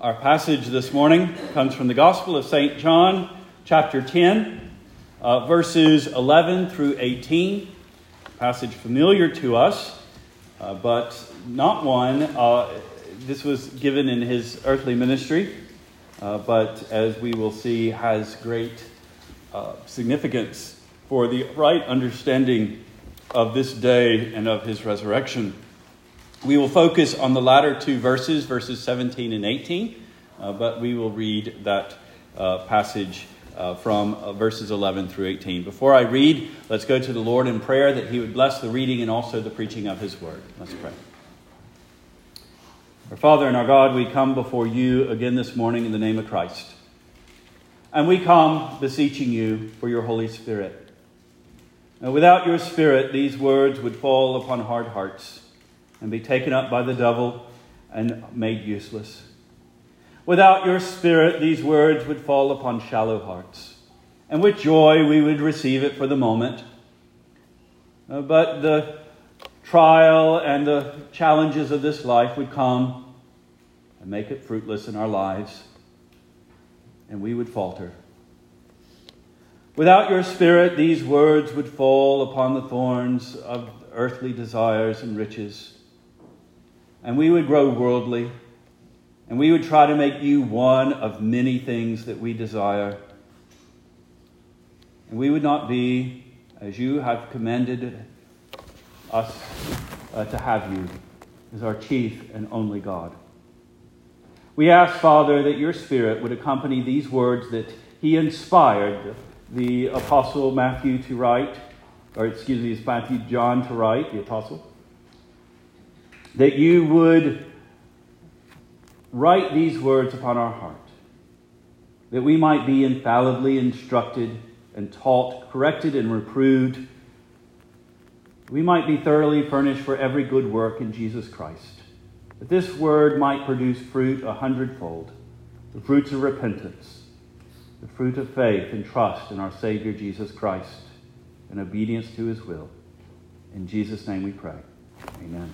Our passage this morning comes from the Gospel of St. John, chapter 10, uh, verses 11 through 18. Passage familiar to us, uh, but not one. Uh, this was given in his earthly ministry, uh, but as we will see, has great uh, significance for the right understanding of this day and of his resurrection. We will focus on the latter two verses, verses 17 and 18, uh, but we will read that uh, passage uh, from uh, verses 11 through 18. Before I read, let's go to the Lord in prayer that He would bless the reading and also the preaching of His word. Let's pray. Our Father and our God, we come before you again this morning in the name of Christ. And we come beseeching you for your Holy Spirit. Now, without your Spirit, these words would fall upon hard hearts and be taken up by the devil and made useless. Without your Spirit, these words would fall upon shallow hearts, and with joy we would receive it for the moment. Uh, but the trial and the challenges of this life would come and make it fruitless in our lives, and we would falter. Without your Spirit, these words would fall upon the thorns of earthly desires and riches and we would grow worldly, and we would try to make you one of many things that we desire. And we would not be as you have commended us uh, to have you as our chief and only God. We ask, Father, that your Spirit would accompany these words that he inspired the Apostle Matthew to write, or excuse me, Matthew John to write, the Apostle that you would write these words upon our heart, that we might be infallibly instructed and taught, corrected and reproved. We might be thoroughly furnished for every good work in Jesus Christ. That this word might produce fruit a hundredfold the fruits of repentance, the fruit of faith and trust in our Savior Jesus Christ, and obedience to his will. In Jesus' name we pray. Amen.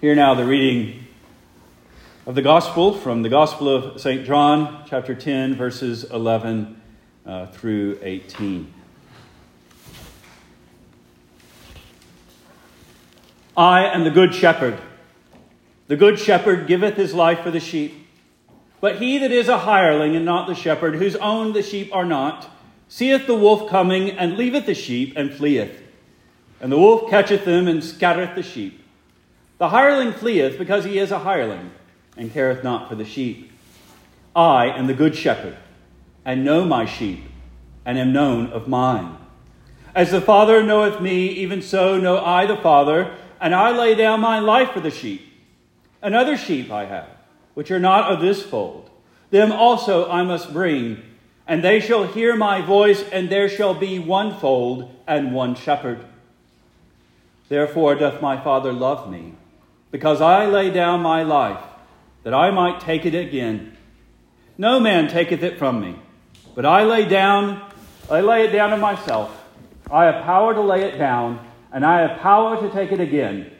Hear now the reading of the Gospel from the Gospel of St. John, chapter 10, verses 11 uh, through 18. I am the good shepherd. The good shepherd giveth his life for the sheep. But he that is a hireling and not the shepherd, whose own the sheep are not, seeth the wolf coming, and leaveth the sheep, and fleeth. And the wolf catcheth them, and scattereth the sheep. The hireling fleeth because he is a hireling, and careth not for the sheep. I am the good shepherd, and know my sheep, and am known of mine. As the Father knoweth me, even so know I the Father, and I lay down my life for the sheep. Another sheep I have, which are not of this fold. Them also I must bring, and they shall hear my voice, and there shall be one fold and one shepherd. Therefore doth my Father love me because I lay down my life, that I might take it again. No man taketh it from me, but I lay down, I lay it down of myself. I have power to lay it down, and I have power to take it again.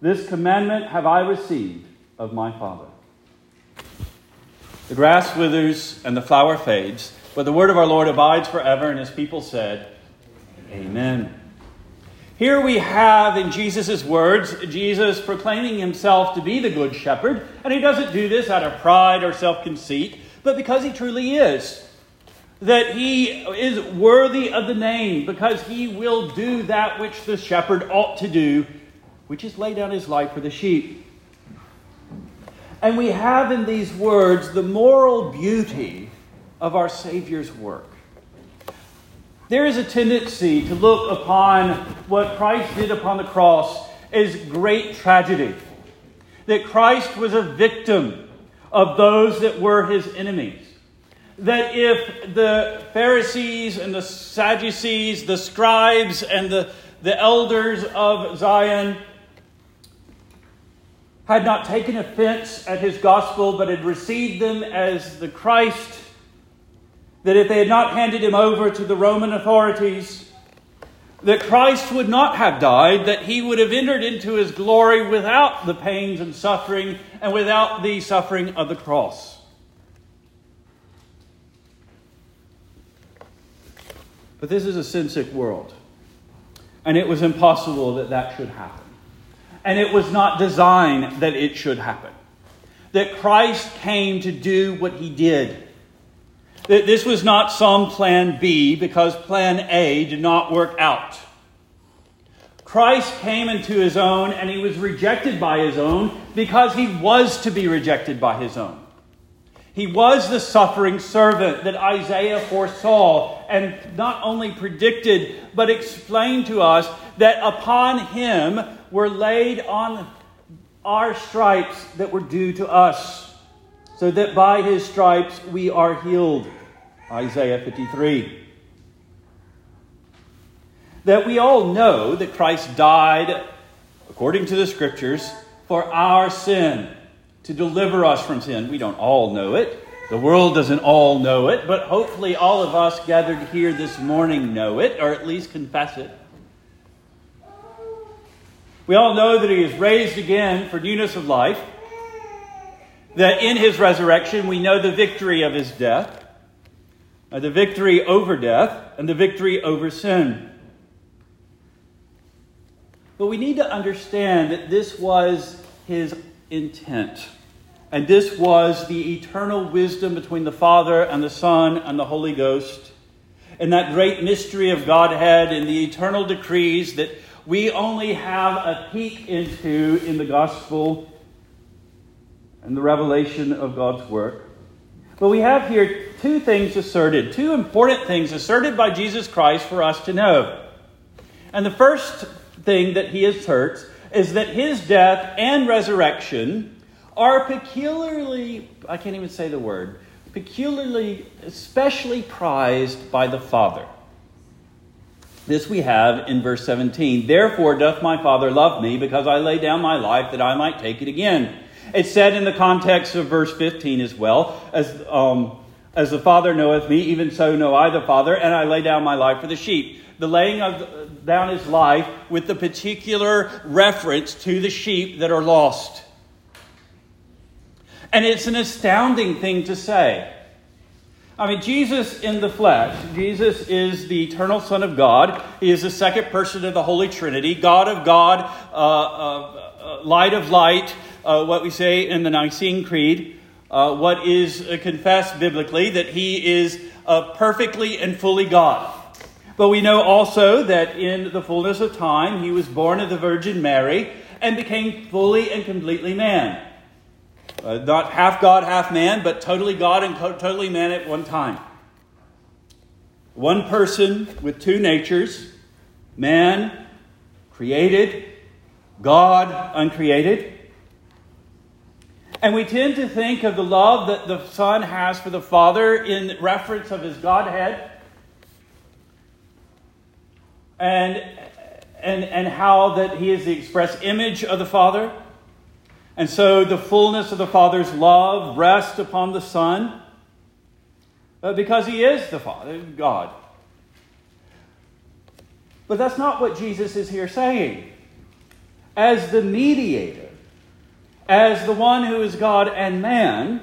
This commandment have I received of my Father. The grass withers and the flower fades, but the word of our Lord abides forever, and his people said, Amen. Here we have in Jesus' words, Jesus proclaiming himself to be the good shepherd, and he doesn't do this out of pride or self conceit, but because he truly is. That he is worthy of the name, because he will do that which the shepherd ought to do, which is lay down his life for the sheep. And we have in these words the moral beauty of our Savior's work. There is a tendency to look upon what Christ did upon the cross as great tragedy. That Christ was a victim of those that were his enemies. That if the Pharisees and the Sadducees, the scribes and the, the elders of Zion had not taken offense at his gospel, but had received them as the Christ that if they had not handed him over to the Roman authorities, that Christ would not have died, that he would have entered into his glory without the pains and suffering and without the suffering of the cross. But this is a sin sick world, and it was impossible that that should happen. And it was not designed that it should happen. That Christ came to do what he did this was not some plan B because plan A did not work out. Christ came into his own and he was rejected by his own because he was to be rejected by his own. He was the suffering servant that Isaiah foresaw and not only predicted, but explained to us that upon him were laid on our stripes that were due to us so that by his stripes we are healed. Isaiah 53. That we all know that Christ died, according to the scriptures, for our sin, to deliver us from sin. We don't all know it. The world doesn't all know it, but hopefully all of us gathered here this morning know it, or at least confess it. We all know that he is raised again for newness of life that in his resurrection we know the victory of his death, uh, the victory over death, and the victory over sin. But we need to understand that this was his intent. And this was the eternal wisdom between the Father and the Son and the Holy Ghost. And that great mystery of Godhead and the eternal decrees that we only have a peek into in the gospel and the revelation of God's work. But we have here two things asserted, two important things asserted by Jesus Christ for us to know. And the first thing that he asserts is that his death and resurrection are peculiarly, I can't even say the word, peculiarly, especially prized by the Father. This we have in verse 17. Therefore doth my Father love me, because I lay down my life that I might take it again. It's said in the context of verse 15 as well, as, um, as the Father knoweth me, even so know I the Father, and I lay down my life for the sheep. The laying of, down his life with the particular reference to the sheep that are lost. And it's an astounding thing to say. I mean, Jesus in the flesh, Jesus is the eternal Son of God. He is the second person of the Holy Trinity, God of God, uh, uh, uh, light of light, uh, what we say in the Nicene Creed, uh, what is uh, confessed biblically, that he is perfectly and fully God. But we know also that in the fullness of time, he was born of the Virgin Mary and became fully and completely man. Uh, not half God, half man, but totally God and totally man at one time. One person with two natures man created, God uncreated. And we tend to think of the love that the Son has for the Father in reference of his Godhead and, and, and how that he is the express image of the Father. And so the fullness of the Father's love rests upon the Son uh, because he is the Father, God. But that's not what Jesus is here saying. As the mediator, as the one who is God and man,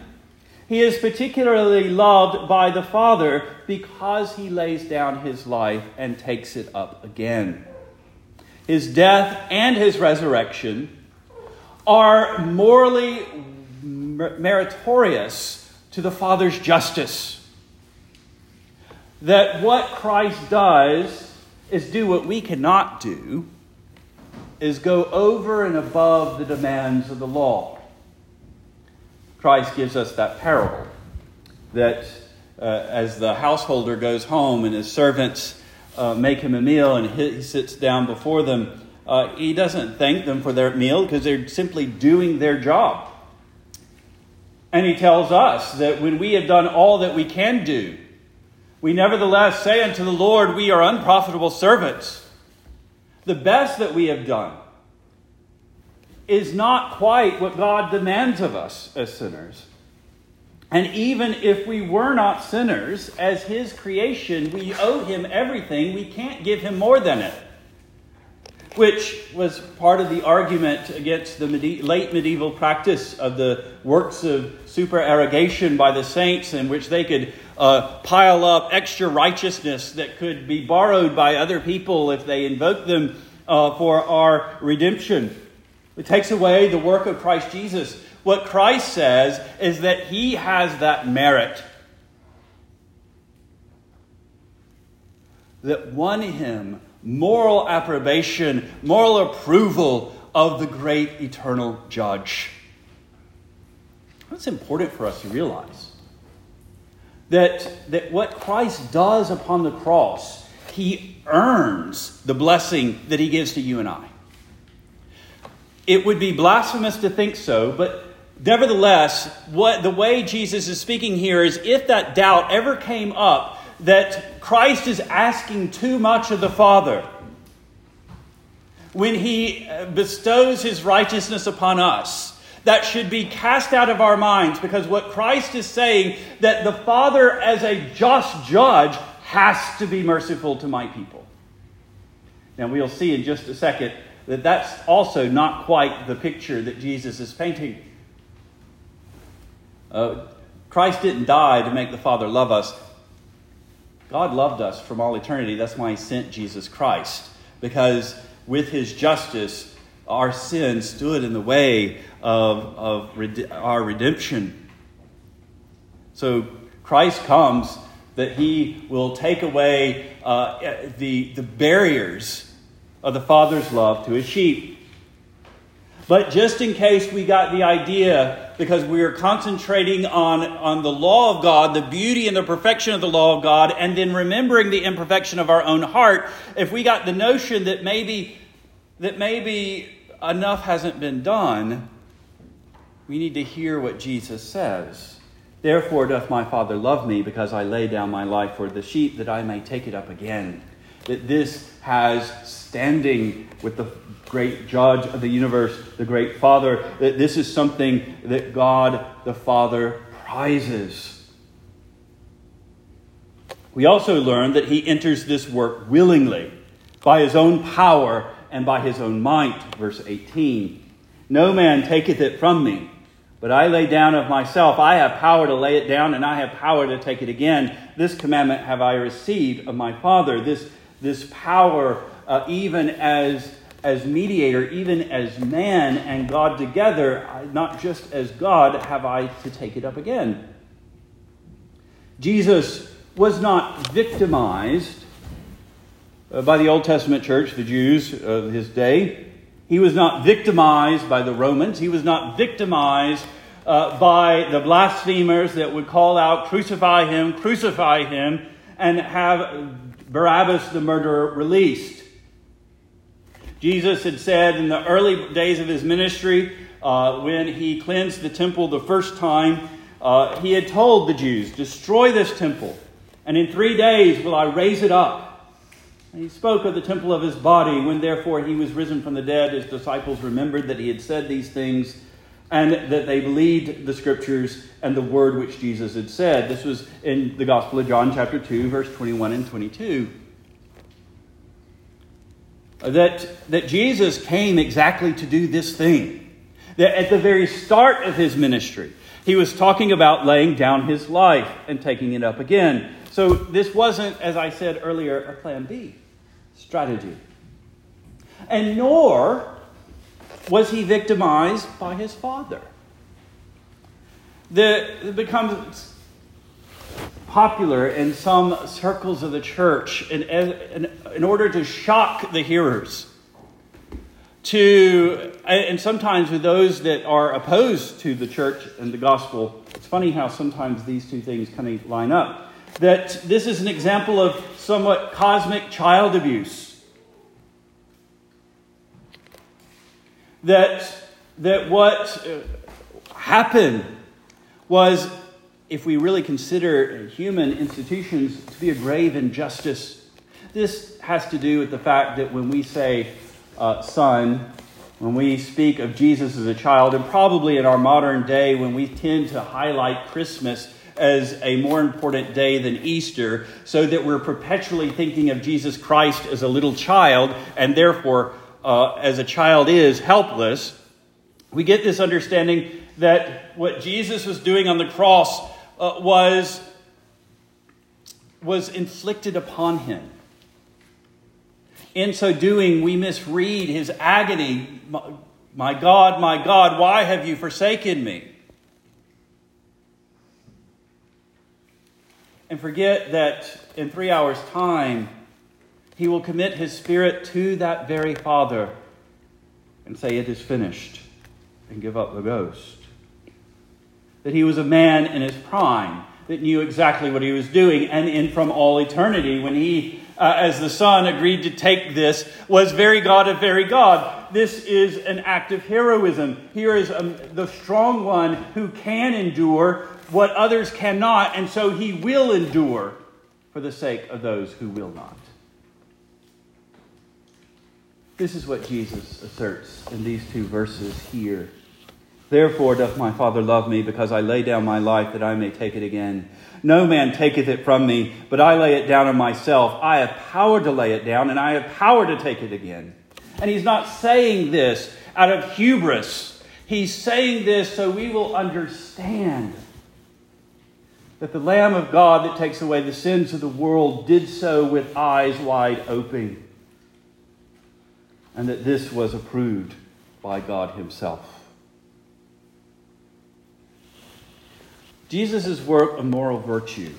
he is particularly loved by the Father because he lays down his life and takes it up again. His death and his resurrection are morally meritorious to the Father's justice. That what Christ does is do what we cannot do is go over and above the demands of the law. Christ gives us that parable that uh, as the householder goes home and his servants uh, make him a meal and he sits down before them, uh, he doesn't thank them for their meal because they're simply doing their job. And he tells us that when we have done all that we can do, we nevertheless say unto the Lord, We are unprofitable servants the best that we have done is not quite what God demands of us as sinners. And even if we were not sinners, as His creation, we owe Him everything. We can't give Him more than it. which was part of the argument against the late medieval practice of the works of supererogation by the saints, in which they could uh, pile up extra righteousness that could be borrowed by other people if they invoke them uh, for our redemption. It takes away the work of Christ Jesus. What Christ says is that he has that merit that won him moral approbation, moral approval of the great eternal judge. That's important for us to realize. That, that what Christ does upon the cross, he earns the blessing that he gives to you and I. It would be blasphemous to think so, but nevertheless, what the way Jesus is speaking here is if that doubt ever came up, that Christ is asking too much of the Father when he bestows his righteousness upon us. That should be cast out of our minds because what Christ is saying that the Father, as a just judge, has to be merciful to my people. Now, we'll see in just a second that that's also not quite the picture that Jesus is painting. Uh, Christ didn't die to make the Father love us. God loved us from all eternity. That's why He sent Jesus Christ. Because with His justice, our sin stood in the way of, of our redemption. So Christ comes that He will take away uh, the, the barriers of the Father's love to His sheep. But just in case we got the idea, because we are concentrating on, on the law of God, the beauty and the perfection of the law of God, and then remembering the imperfection of our own heart, if we got the notion that maybe, that maybe enough hasn't been done, we need to hear what Jesus says. Therefore doth my Father love me, because I lay down my life for the sheep, that I may take it up again. That this has standing with the great judge of the universe, the great Father, that this is something that God the Father prizes. We also learn that he enters this work willingly, by his own power and by his own might. Verse 18 No man taketh it from me, but I lay down of myself. I have power to lay it down, and I have power to take it again. This commandment have I received of my Father. This, this power, uh, even as as mediator, even as man and God together, not just as God, have I to take it up again. Jesus was not victimized by the Old Testament church, the Jews of his day. He was not victimized by the Romans. He was not victimized uh, by the blasphemers that would call out, Crucify him, crucify him, and have Barabbas the murderer released. Jesus had said in the early days of his ministry, uh, when he cleansed the temple the first time, uh, he had told the Jews, Destroy this temple, and in three days will I raise it up. He spoke of the temple of his body. When therefore he was risen from the dead, his disciples remembered that he had said these things and that they believed the scriptures and the word which Jesus had said. This was in the Gospel of John, chapter 2, verse 21 and 22 that, that Jesus came exactly to do this thing. That at the very start of his ministry, he was talking about laying down his life and taking it up again. So this wasn't, as I said earlier, a plan B strategy. And nor was he victimized by his father. The, it becomes popular in some circles of the church in, in, in order to shock the hearers. To, and sometimes with those that are opposed to the church and the gospel, it's funny how sometimes these two things kind of line up. That this is an example of somewhat cosmic child abuse. That, that what uh, happened was if we really consider human institutions to be a grave injustice, this has to do with the fact that when we say uh, son, when we speak of Jesus as a child, and probably in our modern day when we tend to highlight Christmas as a more important day than Easter, so that we're perpetually thinking of Jesus Christ as a little child, and therefore uh, as a child is, helpless, we get this understanding that what Jesus was doing on the cross uh, was, was inflicted upon him. In so doing, we misread his agony. My God, my God, why have you forsaken me? And forget that in three hours' time, he will commit his spirit to that very Father and say, It is finished, and give up the ghost. That he was a man in his prime that knew exactly what he was doing, and in from all eternity, when he, uh, as the Son, agreed to take this, was very God of very God. This is an act of heroism. Here is um, the strong one who can endure what others cannot, and so he will endure for the sake of those who will not. This is what Jesus asserts in these two verses here. Therefore doth my Father love me, because I lay down my life that I may take it again. No man taketh it from me, but I lay it down of myself. I have power to lay it down, and I have power to take it again. And he's not saying this out of hubris. He's saying this so we will understand that the Lamb of God that takes away the sins of the world did so with eyes wide open, and that this was approved by God Himself. Jesus' work of moral virtue,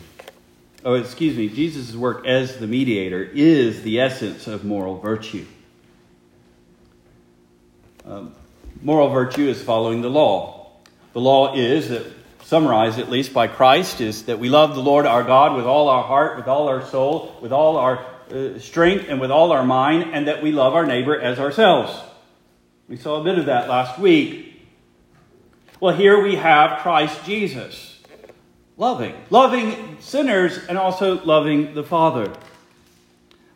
oh, excuse me, Jesus' work as the mediator is the essence of moral virtue. Um, moral virtue is following the law. The law is that, summarized at least by Christ, is that we love the Lord our God with all our heart, with all our soul, with all our uh, strength, and with all our mind, and that we love our neighbor as ourselves. We saw a bit of that last week. Well, here we have Christ Jesus loving. Loving sinners and also loving the Father.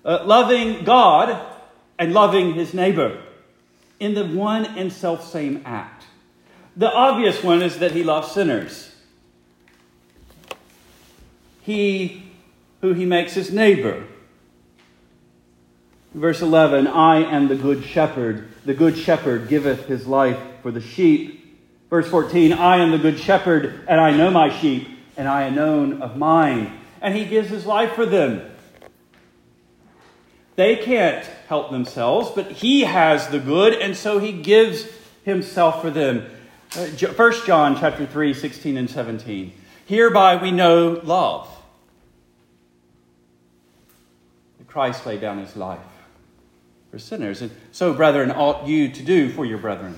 Uh, loving God and loving his neighbor in the one and self same act. The obvious one is that he loves sinners. He who he makes his neighbor. Verse 11 I am the good shepherd. The good shepherd giveth his life for the sheep. Verse 14 I am the good shepherd, and I know my sheep, and I am known of mine. And he gives his life for them. They can't help themselves, but he has the good, and so he gives himself for them. 1 uh, John chapter 3, 16 and 17. Hereby we know love. Christ laid down his life for sinners. And so, brethren, ought you to do for your brethren.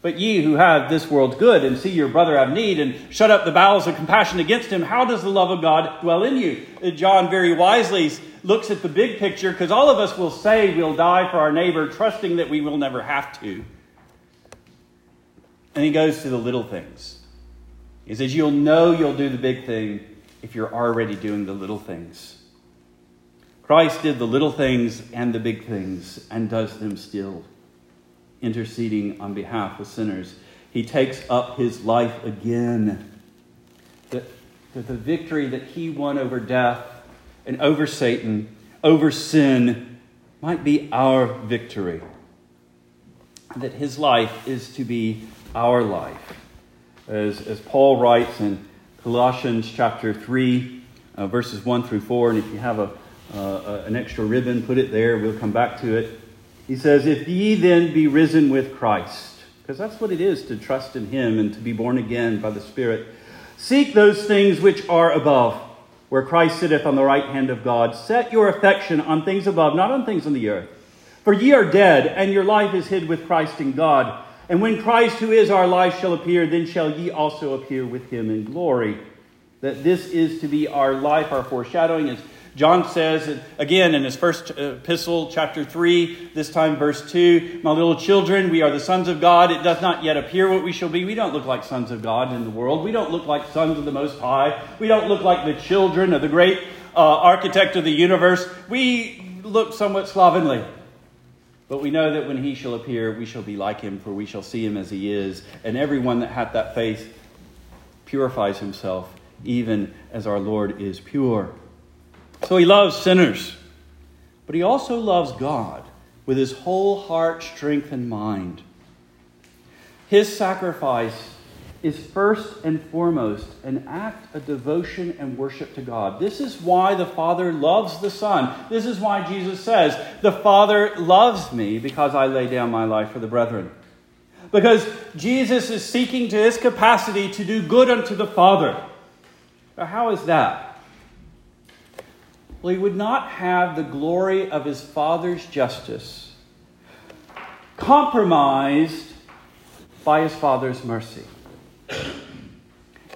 But ye who have this world good and see your brother have need and shut up the bowels of compassion against him, how does the love of God dwell in you? Uh, John very wisely looks at the big picture because all of us will say we'll die for our neighbor, trusting that we will never have to. And he goes to the little things. He says, You'll know you'll do the big thing if you're already doing the little things. Christ did the little things and the big things and does them still interceding on behalf of sinners. He takes up his life again. That, that the victory that he won over death and over Satan, over sin, might be our victory. That his life is to be our life. As, as Paul writes in Colossians chapter 3, uh, verses 1 through 4, and if you have a, uh, an extra ribbon, put it there. We'll come back to it. He says, If ye then be risen with Christ, because that's what it is to trust in Him and to be born again by the Spirit, seek those things which are above, where Christ sitteth on the right hand of God. Set your affection on things above, not on things on the earth. For ye are dead, and your life is hid with Christ in God. And when Christ, who is our life, shall appear, then shall ye also appear with him in glory. That this is to be our life, our foreshadowing is John says again in his first epistle, chapter 3, this time verse 2 My little children, we are the sons of God. It does not yet appear what we shall be. We don't look like sons of God in the world. We don't look like sons of the Most High. We don't look like the children of the great uh, architect of the universe. We look somewhat slovenly. But we know that when he shall appear, we shall be like him, for we shall see him as he is. And everyone that hath that faith purifies himself, even as our Lord is pure. So he loves sinners, but he also loves God with his whole heart, strength, and mind. His sacrifice is first and foremost an act of devotion and worship to God. This is why the Father loves the Son. This is why Jesus says, The Father loves me because I lay down my life for the brethren. Because Jesus is seeking to his capacity to do good unto the Father. Now, how is that? Well, he would not have the glory of his Father's justice compromised by his Father's mercy.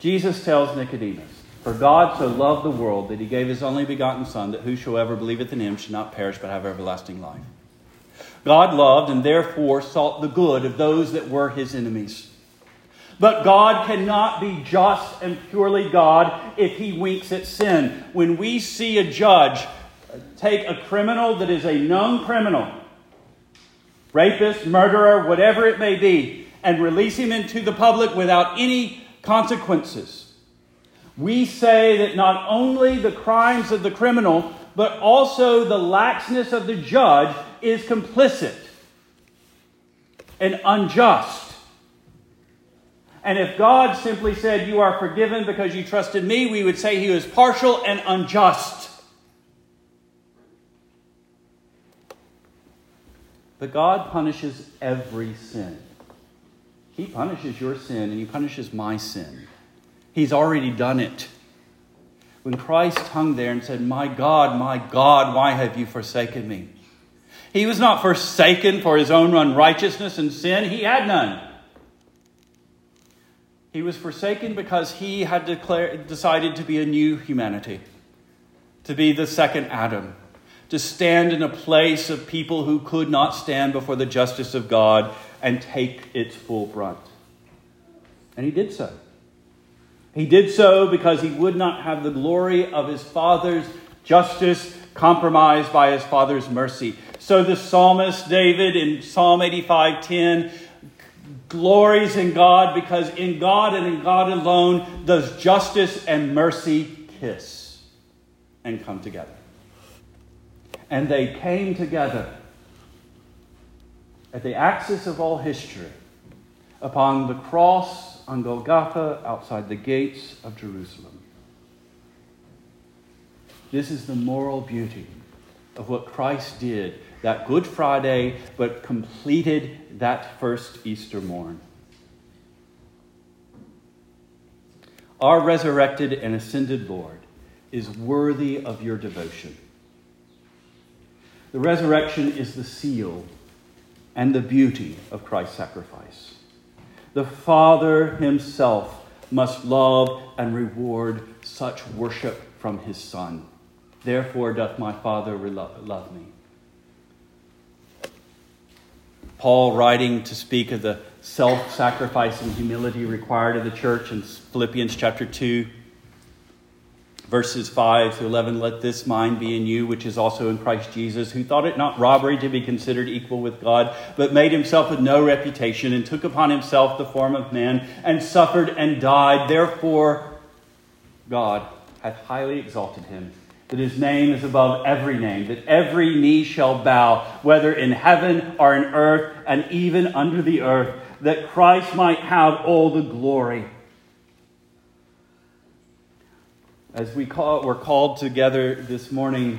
Jesus tells Nicodemus, For God so loved the world that he gave his only begotten Son, that whosoever believeth in him should not perish but have everlasting life. God loved and therefore sought the good of those that were his enemies. But God cannot be just and purely God if he winks at sin. When we see a judge take a criminal that is a known criminal, rapist, murderer, whatever it may be, and release him into the public without any consequences. We say that not only the crimes of the criminal, but also the laxness of the judge is complicit and unjust. And if God simply said, You are forgiven because you trusted me, we would say he was partial and unjust. But God punishes every sin. He punishes your sin and He punishes my sin. He's already done it. When Christ hung there and said, My God, my God, why have you forsaken me? He was not forsaken for his own unrighteousness and sin, he had none. He was forsaken because he had declared, decided to be a new humanity, to be the second Adam, to stand in a place of people who could not stand before the justice of God and take its full brunt. And he did so. He did so because he would not have the glory of his Father's justice compromised by his Father's mercy. So the psalmist David in Psalm 85:10 glories in God because in God and in God alone does justice and mercy kiss and come together. And they came together at the axis of all history upon the cross on Golgotha outside the gates of Jerusalem. This is the moral beauty of what Christ did that Good Friday, but completed that first Easter morn. Our resurrected and ascended Lord is worthy of your devotion. The resurrection is the seal and the beauty of Christ's sacrifice. The Father himself must love and reward such worship from his Son. Therefore doth my Father love me. Paul, writing to speak of the self sacrificing humility required of the church in Philippians chapter 2, verses 5 to 11 let this mind be in you which is also in christ jesus who thought it not robbery to be considered equal with god but made himself of no reputation and took upon himself the form of man and suffered and died. Therefore god hath highly exalted him that his name is above every name that every knee shall bow whether in heaven or in earth and even under the earth that christ might have all the glory as we call, we're called together this morning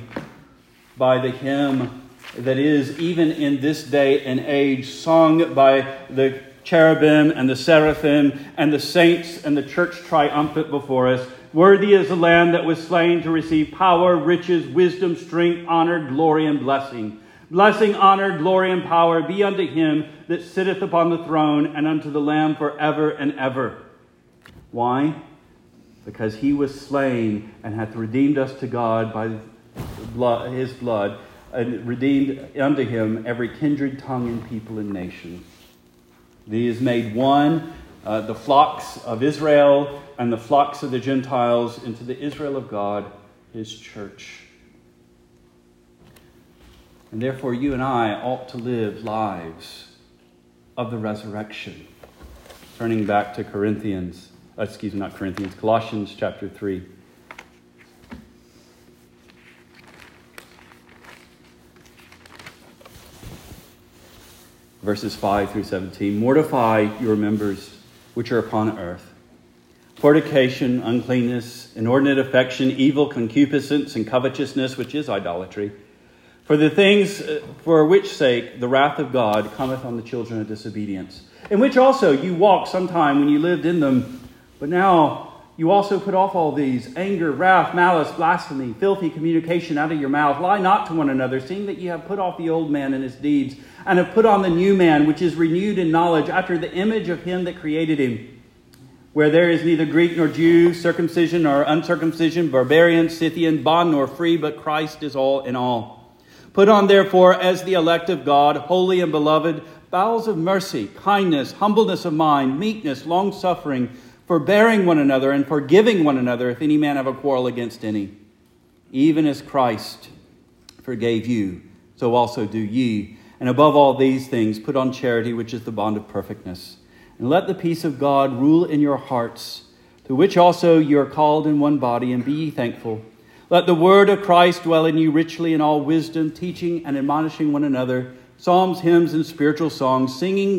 by the hymn that is, even in this day and age, sung by the cherubim and the seraphim and the saints and the church triumphant before us. Worthy is the Lamb that was slain to receive power, riches, wisdom, strength, honor, glory, and blessing. Blessing, honor, glory, and power be unto him that sitteth upon the throne and unto the Lamb forever and ever. Why? Because he was slain and hath redeemed us to God by his blood, and redeemed unto him every kindred, tongue, and people and nation. He is made one, uh, the flocks of Israel and the flocks of the Gentiles, into the Israel of God, his church. And therefore, you and I ought to live lives of the resurrection. Turning back to Corinthians excuse me, not Corinthians, Colossians chapter 3. verses 5 through 17. Mortify your members which are upon earth fornication, uncleanness, inordinate affection, evil concupiscence, and covetousness, which is idolatry. For the things uh, for which sake the wrath of God cometh on the children of disobedience, in which also you walked sometime when you lived in them, but now you also put off all these anger, wrath, malice, blasphemy, filthy communication out of your mouth. Lie not to one another, seeing that ye have put off the old man and his deeds, and have put on the new man, which is renewed in knowledge after the image of him that created him where there is neither Greek nor Jew, circumcision nor uncircumcision, barbarian, Scythian, bond nor free, but Christ is all in all. Put on, therefore, as the elect of God, holy and beloved, bowels of mercy, kindness, humbleness of mind, meekness, long suffering, forbearing one another, and forgiving one another if any man have a quarrel against any. Even as Christ forgave you, so also do ye. And above all these things, put on charity, which is the bond of perfectness. And let the peace of God rule in your hearts, to which also you are called in one body, and be ye thankful. Let the word of Christ dwell in you richly in all wisdom, teaching and admonishing one another, psalms, hymns, and spiritual songs, singing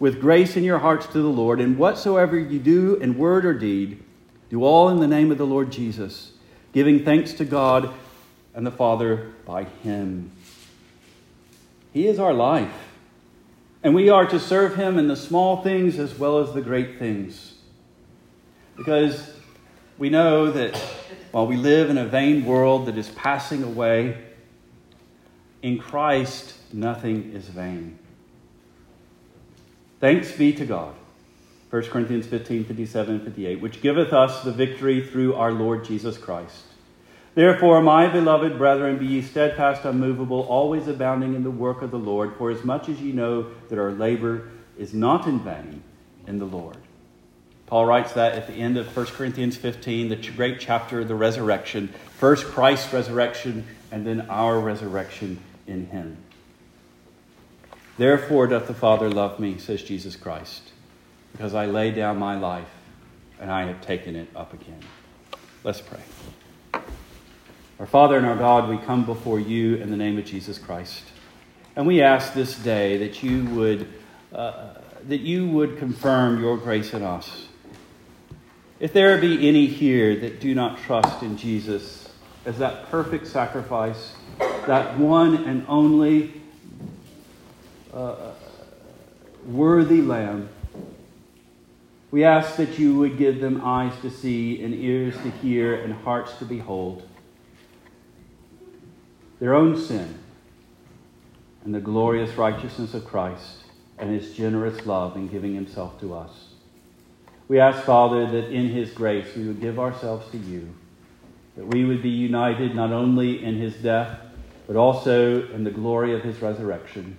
with grace in your hearts to the Lord. And whatsoever you do in word or deed, do all in the name of the Lord Jesus, giving thanks to God and the Father by him. He is our life. And we are to serve him in the small things as well as the great things. Because we know that while we live in a vain world that is passing away, in Christ nothing is vain. Thanks be to God. 1 Corinthians 15 57 and 58, which giveth us the victory through our Lord Jesus Christ. Therefore, my beloved brethren, be ye steadfast, unmovable, always abounding in the work of the Lord, for as much as ye know that our labor is not in vain in the Lord. Paul writes that at the end of 1 Corinthians 15, the great chapter of the resurrection. First Christ's resurrection, and then our resurrection in him. Therefore doth the Father love me, says Jesus Christ, because I lay down my life and I have taken it up again. Let's pray. Our Father and our God, we come before you in the name of Jesus Christ. And we ask this day that you would, uh, that you would confirm your grace in us. If there be any here that do not trust in Jesus as that perfect sacrifice, that one and only uh, worthy Lamb, we ask that you would give them eyes to see and ears to hear and hearts to behold their own sin and the glorious righteousness of Christ and his generous love in giving himself to us. We ask, Father, that in his grace we would give ourselves to you, that we would be united not only in his death, but also in the glory of his resurrection.